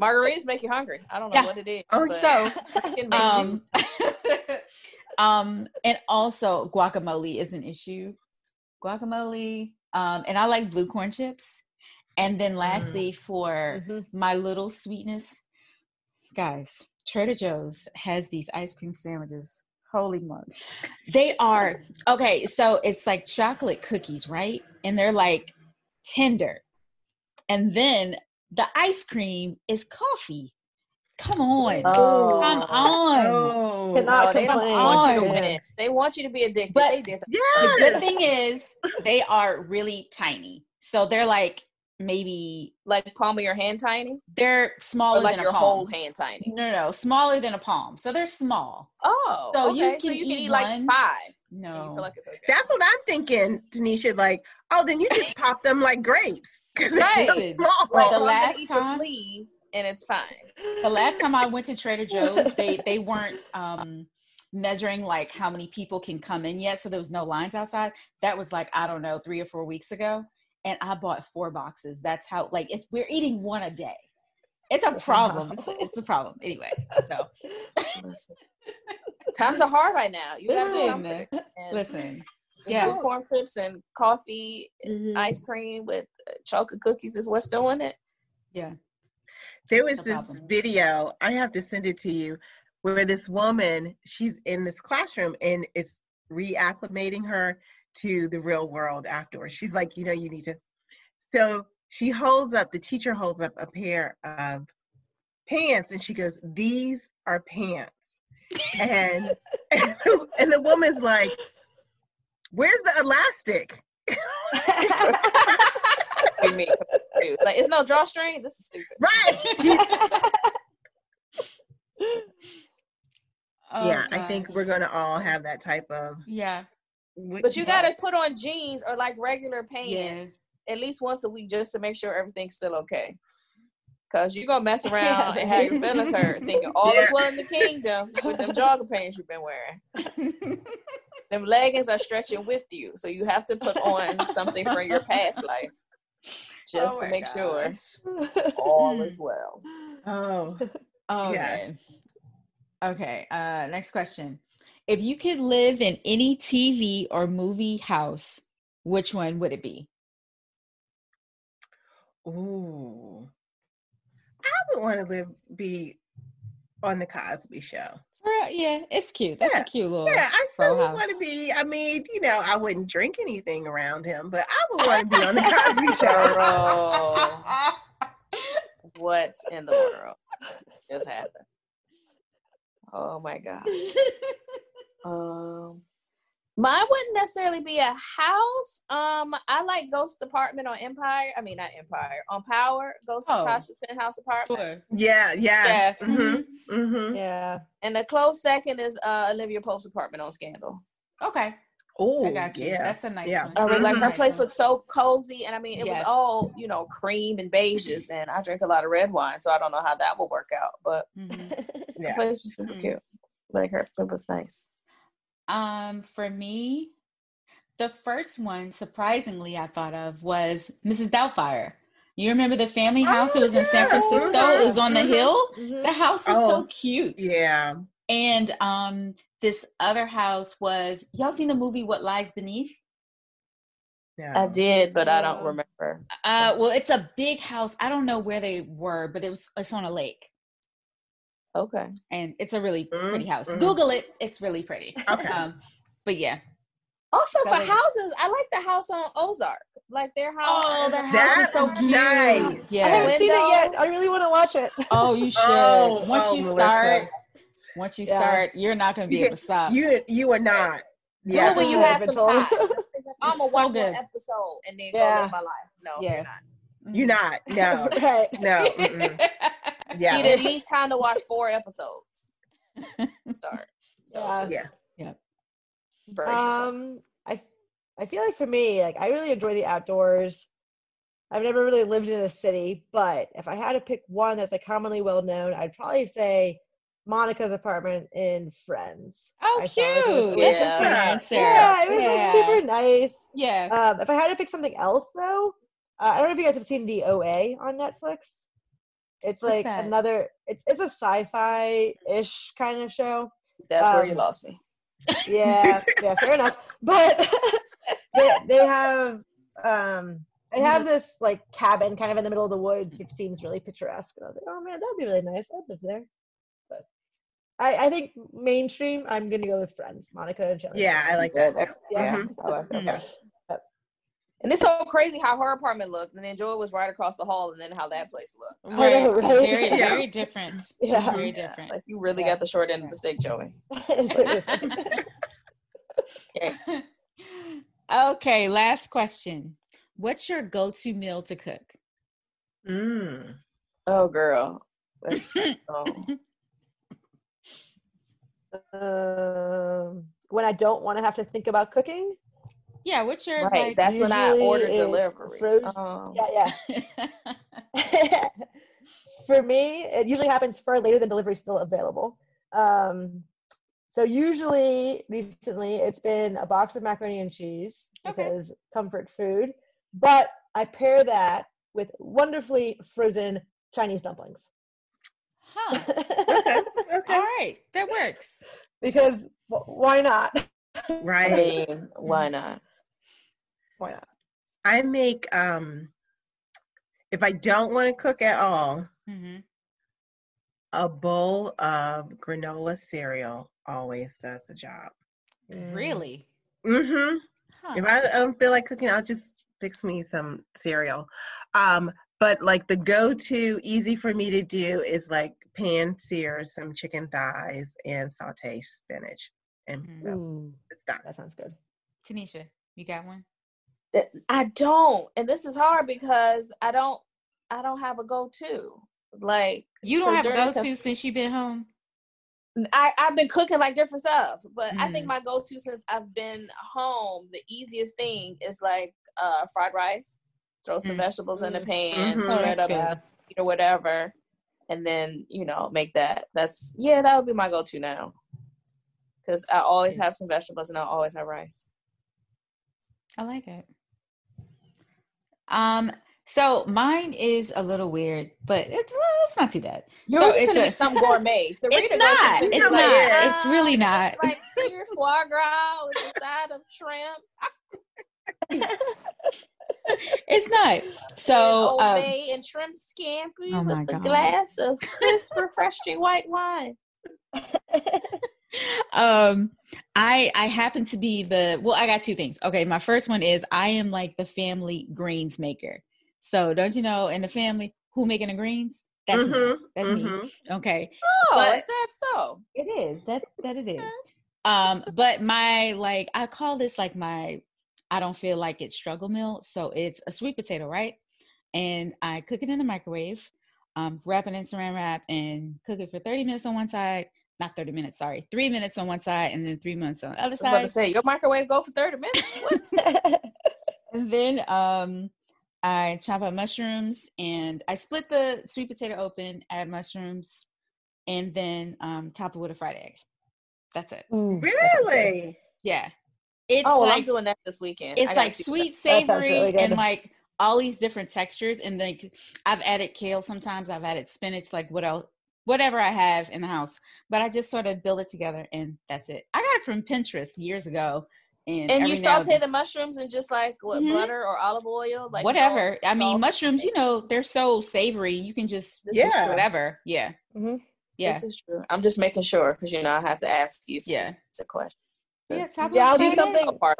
Margaritas make you hungry. I don't know Yeah. what it is. Oh, so it makes you- um um and also guacamole is an issue guacamole um and i like blue corn chips and then lastly for Mhm. my little sweetness guys trader joe's has these ice cream sandwiches holy mug they are okay so it's like chocolate cookies right and they're like tender and then the ice cream is coffee come on Oh. come on Oh, Cannot Oh, they don't want you to win it. They want you to be addicted. But- they did. the yeah. good thing is they are really tiny so they're like maybe Like palm of your hand tiny, they're smaller or like than your a whole hand tiny. no, no no smaller than a palm so they're small Oh, So okay. you so can you can eat eat like five. No like okay. That's what I'm thinking, Tanisha. Like, oh, then you just pop them like grapes because Right. it's so small. Like so the I'm last time- the sleeve, and it's fine. the last time I went to Trader Joe's, they they weren't um measuring like how many people can come in yet, so there was no lines outside. That was like I don't know, three or four weeks ago, and I bought four boxes. That's how like it's we're eating one a day. It's a problem. It's a, it's a problem. Anyway, so Times are hard right now. You gotta Listen, comforted. And listen, yeah. corn chips and coffee, Mhm. ice cream with uh, chocolate cookies is what's doing it. yeah, There was No this problem. video, I have to send it to you, where this woman, she's in this classroom and it's reacclimating her to the real world afterwards. She's like, you know, you need to. So she holds up, the teacher holds up a pair of pants and she goes, These are pants. And and the woman's like, Where's the elastic? We mean, like it's no drawstring. This is stupid. Right. Oh, yeah, I oh think we're gonna all have that type of. Yeah, But you gotta put on jeans or like regular pants yeah. at least once a week just to make sure everything's still okay. Cause you're gonna mess around and have your feelings hurt, thinking all is Yeah. well in the kingdom with them jogger pants you've been wearing. Them leggings are stretching with you, so you have to put on something from your past life just Oh to my make sure all is well. Oh, Oh Yes. man. Okay. Uh next question. If you could live in any TV or movie house, which one would it be? ooh. I would want to live be on the Cosby Show. Uh, yeah, it's cute. That's Yeah. a cute little Yeah, I still house. want to be. I mean, you know, I wouldn't drink anything around him, but I would want to be on the Cosby Show. Girl, what in the world just happened? Oh my god. Um, mine wouldn't necessarily be a house. Um, I like Ghost Apartment on Empire. I mean, not Empire on Power. Ghost Oh. Tasha's penthouse apartment. Sure. Yeah, yeah. Yeah. Mm-hmm. Mm-hmm. yeah. And the close second is uh Olivia Pope's apartment on Scandal. Okay. Oh, I got you. yeah. That's a nice Yeah. one. I really like Mhm. her place one. looks so cozy, and I mean, it was all you know, cream and beiges, and I drink a lot of red wine, so I don't know how that will work out. But Mhm. the yeah. place was super Mm. cute. Like her, it was nice. Um, for me, the first one, surprisingly, I thought of was Mrs. Doubtfire. You remember the family house? it Oh, was in San yeah. Francisco. It was on the Mhm. hill. Mhm. The house is Oh, so cute. Yeah. And um, this other house was y'all seen the movie What Lies Beneath? Yeah. I did, but I don't remember. Uh, well, it's a big house. I don't know where they were, but it was it's on a lake, Okay. and it's a really pretty Mm, house. mm. Google it; it's really pretty. Okay. Um, but yeah. Also That for was- houses, I like the house on Ozark. Like their house. Oh, their house That is so cute. nice. I Yeah. haven't seen it yet. I really want to watch it. Oh, you should. Oh, once oh, you Melissa. start, once you Yeah. start, you're not going to be You able to stop. You you are not. Do Yeah. it when you Yeah, have some time. I'm gonna so watch good. one episode and then Yeah. go live my life. No, Yeah. you're not. You're not. No. right. No. Yeah. You need at least time to watch four episodes to start. So Yes. just brace yourself. Um, I I feel like for me, like I really enjoy the outdoors. I've never really lived in a city, but if I had to pick one that's like commonly well known, I'd probably say Monica's apartment in Friends. Oh, I cute. felt like it That's Yeah. a fun answer. Yeah, it was like, super nice. Yeah. Um, if I had to pick something else though, uh, I don't know if you guys have seen the OA on Netflix. It's What's like that? another. It's it's a sci-fi ish kind of show. That's where you um, lost me. yeah, yeah, fair enough. But they they have um they have this like cabin kind of in the middle of the woods, which seems really picturesque. And I was like, oh man, that'd be really nice. I'd live there. But I I think mainstream, I'm gonna go with Friends, Monica and Joey. Yeah, I like that. that- Yeah. yeah, I like that. Yes. And it's so crazy how her apartment looked, and then Joy was right across the hall, and then how that place looked. I Right. right? Very, Yeah. very different. Yeah. Very Yeah, different. Like you really Yeah. got the short end of the stick, Joey. Yes. okay, last question. What's your go-to meal to cook? Mm. oh, girl. That's, oh. um, when I don't want to have to think about cooking. Yeah, what's your Right. like That's when I order delivery. frozen- Um, Yeah, yeah. for me, it usually happens far later than delivery still available. Um, so usually, recently, it's been a box of macaroni and cheese Okay. because comfort food. But I pair that with wonderfully frozen Chinese dumplings huh. Okay. Okay. All right, that works. because wh- why not? I Right. mean, why not? Why not? I make um if I don't want to cook at all, hmm a bowl of granola cereal always does the job. Really? Mm-hmm. Huh. If I, I don't feel like cooking, I'll just fix me some cereal. Um, but like the go-to easy for me to do is like pan sear some chicken thighs and saute spinach, and Mhm. boom, Ooh, it's done. that sounds good. Tanisha, you got one? That- I don't, and this is hard because I don't. I don't have a go-to. Like You don't have a go-to since you've been home. I, I've been cooking like different stuff, but I Mm. think my go-to since I've been home, the easiest thing is like uh fried rice. Throw some Mm. vegetables in the Mm. pan, Mhm. Oh, shred up good. some meat or whatever, and then you know make that. That's yeah, that would be my go-to now. Because I always have some vegetables and I always have rice. I like it. Um, so mine is a little weird, but it's well, it's not too bad. Yours so is it's a, some gourmet. Sarita it's not. It's No, not. it It's really not. It's like seared foie gras with a side of shrimp. It's not. So and um, and shrimp scampi Oh my with a God. glass of crisp, refreshing white wine. um i i happen to be the well i got two things. Okay my first one is i am like the family greens maker. So don't you know in the family who making the greens? That's me. Mhm, that's me. mhm. okay. Oh, But- is that so? it is. That that it is. Um but my like i call this like my i don't feel like it's struggle meal. So it's a sweet potato right? And i cook it in the microwave. Um wrap it in saran wrap and cook it for 30 minutes on one side not 30 minutes sorry three minutes on one side and then three minutes on the other side. I was about to say your microwave go for thirty minutes. And then um i chop up mushrooms and i split the sweet potato open add mushrooms and then um top it with a fried egg that's it Ooh, that sounds. Really? yeah it's oh, well, I'm like doing that this weekend. it's like sweet That sounds savory really and like all these different textures and like I've added kale sometimes, I've added spinach, like what else whatever I have in the house. But I just sort of build it together and that's it. I got it from Pinterest years ago. And, And you every now saute the mushrooms and just like what Mhm. butter or olive oil, like whatever. I mean, sauce. mushrooms, you know, they're so savory. You can just Yeah. whatever. Yeah. Mhm. Yeah. This is true. I'm just making sure because you know I have to ask you. some Yeah. specific questions. Yeah, Yeah, I'll do of the head. something- A part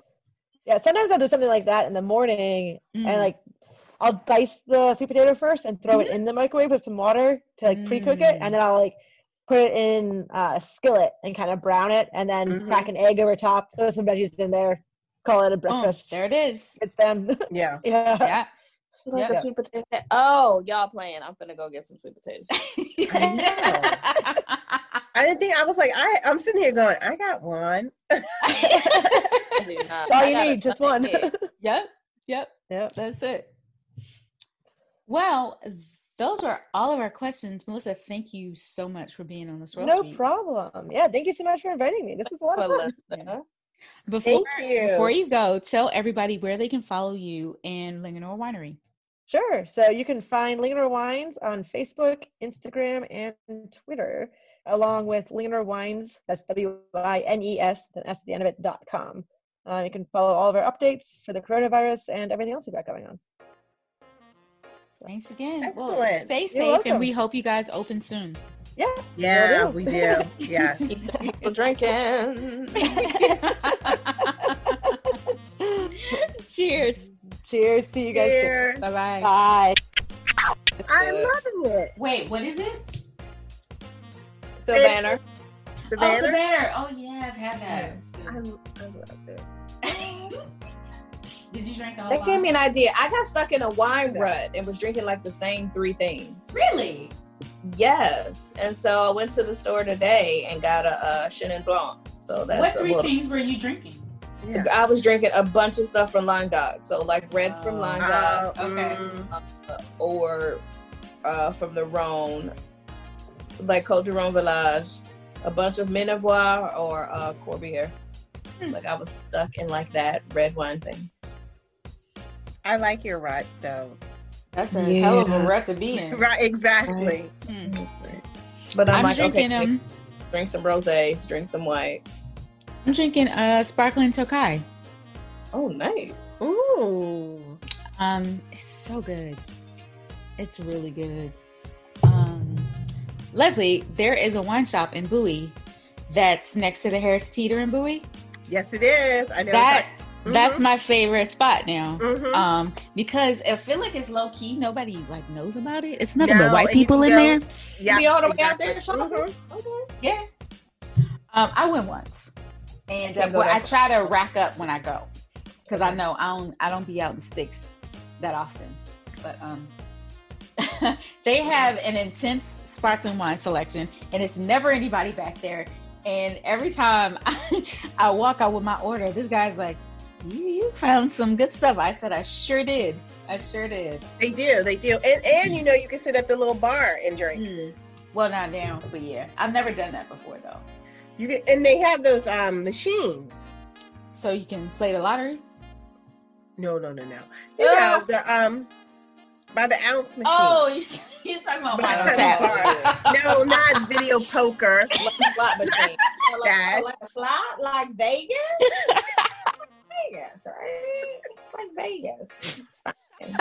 Yeah, sometimes I'll do something like that in the morning Mm. and like I'll dice the sweet potato first and throw it in the microwave with some water to like pre-cook it, Mm. and then I'll like put it in uh, a skillet and kind of brown it, and then Mhm. crack an egg over top, throw some veggies in there, call it a Boom, breakfast. there it is. It's them. Yeah. yeah. Yeah. like Yep. a sweet potato. Oh, y'all playing? I'm gonna go get some sweet potatoes. I didn't think I was like I I'm sitting here going I got one. I do not. All I you need, just one. yep. Yep. Yep. That's it. Well, those are all of our questions. Melissa, thank you so much for being on this Swirl No Suite. problem. Yeah, thank you so much for inviting me. This is a lot of fun. Melissa. Before, you. before you go, tell everybody where they can follow you and Linganore Winery. Sure. So you can find Linganore Wines on Facebook, Instagram, and Twitter, along with Linganore Wines. That's W I N E S, then S at the end of it, dot com. Uh, you can follow all of our updates for the coronavirus and everything else we've got going on. Thanks again. Well, Excellent. stay You're safe, and we hope you guys open soon. Yeah. Yeah, Will do. we do. Yeah. Keep the people drinking. Cheers. Cheers. See you guys. Cheers. Bye bye. Bye. I'm loving it. Wait, what is it? Savannah. The Oh, banner. the banner. Oh yeah, I've had that. I, I love it. Did you drink the whole That gave me an idea. I got stuck in a wine rut and was drinking like the same three things. Really? Yes. And so I went to the store today and got a, uh Chenin Blanc. So that's what three little. things were you drinking? Yeah. I was drinking a bunch of stuff from Languedoc. So like reds from Oh. Languedoc Uh, Okay. mm, or uh, from the Rhone, like Cote du Rhone Village, a bunch of Minervois or uh, Corbière. Hmm. Like I was stuck in like that red wine thing. I like your rut though. That's a hell of a rut to be in. Right, exactly. Mm. It's great. But I'm, I'm like, drinking okay, um drink some rosés, drink some whites. I'm drinking uh sparkling Tokai. Oh, nice. Ooh. Um it's so good. It's really good. Um Leslie, there is a wine shop in Bowie that's next to the Harris Teeter in Bowie. Yes, it is. I know. That That's my favorite spot now. Mhm. Um, because I feel like it's low key. Nobody like knows about it. It's nothing but No, white people in can there. yeah, be all the way out there shopping? Mhm. Okay. Yeah. Um, I went once, and uh, well, I try to rack up when I go, because I know I don't I don't be out in the sticks that often. But um, they have an intense sparkling wine selection, and it's never anybody back there. And every time I, I walk out with my order, this guy's like, "You you found some good stuff." I said, "I sure did. I sure did." They do. They do. And and you know you can sit at the little bar and drink. Hmm. Well, not now, but yeah, I've never done that before though. You can, and they have those um machines. So you can play the lottery. No, no, no, no. You know Ah. the um by the ounce machine. Oh, you you're talking about By wine on tap. no, not video poker. Slot machine. So like, like slot like Vegas? Vegas, right? It's like Vegas. It's fine.